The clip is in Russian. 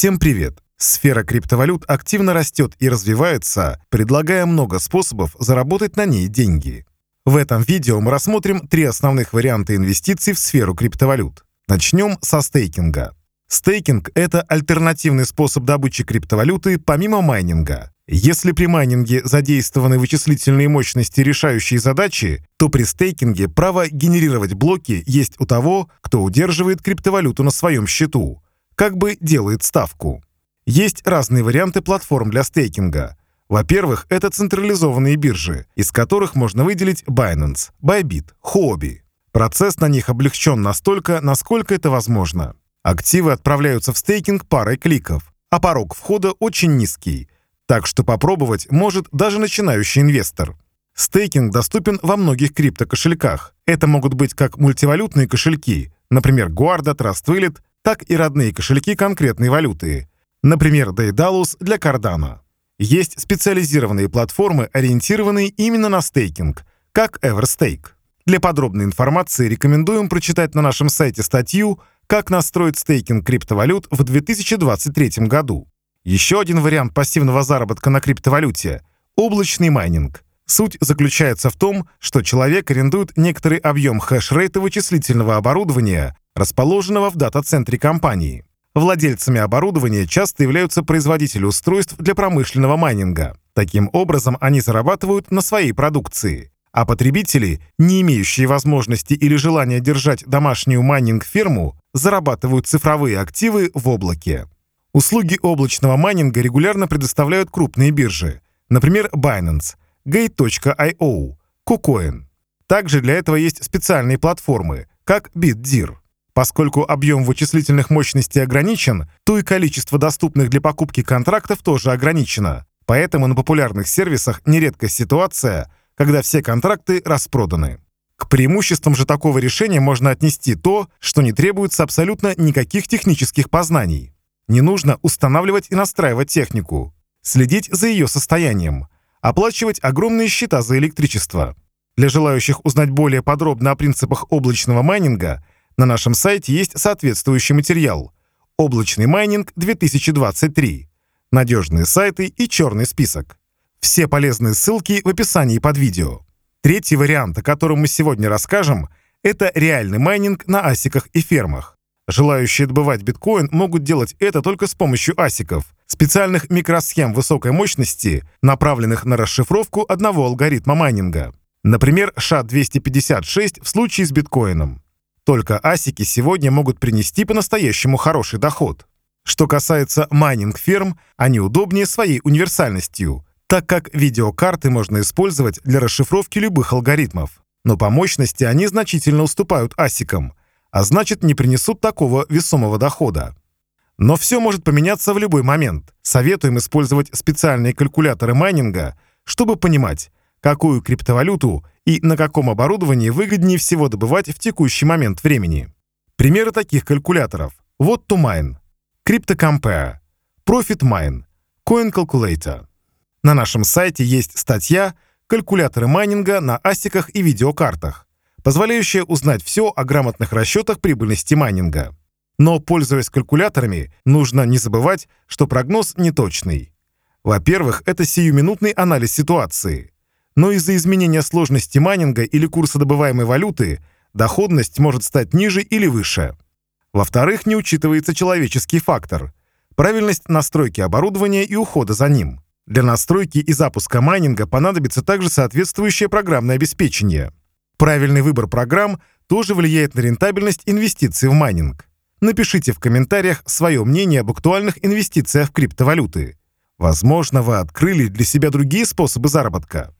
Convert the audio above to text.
Всем привет! Сфера криптовалют активно растет и развивается, предлагая много способов заработать на ней деньги. В этом видео мы рассмотрим три основных варианта инвестиций в сферу криптовалют. Начнем со стейкинга. Стейкинг – это альтернативный способ добычи криптовалюты помимо майнинга. Если при майнинге задействованы вычислительные мощности, решающие задачи, то при стейкинге право генерировать блоки есть у того, кто удерживает криптовалюту на своем счету, как бы делает ставку. Есть разные варианты платформ для стейкинга. Во-первых, это централизованные биржи, из которых можно выделить Binance, Bybit, Huobi. Процесс на них облегчен настолько, насколько это возможно. Активы отправляются в стейкинг парой кликов, а порог входа очень низкий – так что попробовать может даже начинающий инвестор. Стейкинг доступен во многих криптокошельках. Это могут быть как мультивалютные кошельки, например, Guarda, Trust Wallet, так и родные кошельки конкретной валюты, например, Daedalus для Cardano. Есть специализированные платформы, ориентированные именно на стейкинг, как Everstake. Для подробной информации рекомендуем прочитать на нашем сайте статью «Как настроить стейкинг криптовалют в 2023 году». Еще один вариант пассивного заработка на криптовалюте – облачный майнинг. Суть заключается в том, что человек арендует некоторый объем хэш-рейта вычислительного оборудования, расположенного в дата-центре компании. Владельцами оборудования часто являются производители устройств для промышленного майнинга. Таким образом, они зарабатывают на своей продукции. А потребители, не имеющие возможности или желания держать домашнюю майнинг-ферму, зарабатывают цифровые активы в облаке. Услуги облачного майнинга регулярно предоставляют крупные биржи, например, Binance, Gate.io, KuCoin. Также для этого есть специальные платформы, как BitDir. Поскольку объем вычислительных мощностей ограничен, то и количество доступных для покупки контрактов тоже ограничено. Поэтому на популярных сервисах нередко ситуация, когда все контракты распроданы. К преимуществам же такого решения можно отнести то, что не требуется абсолютно никаких технических познаний. Не нужно устанавливать и настраивать технику, следить за ее состоянием, оплачивать огромные счета за электричество. Для желающих узнать более подробно о принципах облачного майнинга, на нашем сайте есть соответствующий материал «Облачный майнинг 2023», надежные сайты и черный список. Все полезные ссылки в описании под видео. Третий вариант, о котором мы сегодня расскажем, это реальный майнинг на асиках и фермах. Желающие добывать биткоин могут делать это только с помощью асиков, специальных микросхем высокой мощности, направленных на расшифровку одного алгоритма майнинга. Например, SHA-256 в случае с биткоином. Только асики сегодня могут принести по-настоящему хороший доход. Что касается майнинг-ферм, они удобнее своей универсальностью, так как видеокарты можно использовать для расшифровки любых алгоритмов. Но по мощности они значительно уступают асикам – а значит не принесут такого весомого дохода. Но все может поменяться в любой момент. Советуем использовать специальные калькуляторы майнинга, чтобы понимать, какую криптовалюту и на каком оборудовании выгоднее всего добывать в текущий момент времени. Примеры таких калькуляторов. Вот to mine, CryptoCompare, ProfitMine, CoinCalculator. На нашем сайте есть статья «Калькуляторы майнинга на асиках и видеокартах», позволяющая узнать все о грамотных расчетах прибыльности майнинга. Но, пользуясь калькуляторами, нужно не забывать, что прогноз неточный. Во-первых, это сиюминутный анализ ситуации. Но из-за изменения сложности майнинга или курса добываемой валюты доходность может стать ниже или выше. Во-вторых, не учитывается человеческий фактор – правильность настройки оборудования и ухода за ним. Для настройки и запуска майнинга понадобится также соответствующее программное обеспечение – Правильный выбор программ тоже влияет на рентабельность инвестиций в майнинг. Напишите в комментариях свое мнение об актуальных инвестициях в криптовалюты. Возможно, вы открыли для себя другие способы заработка.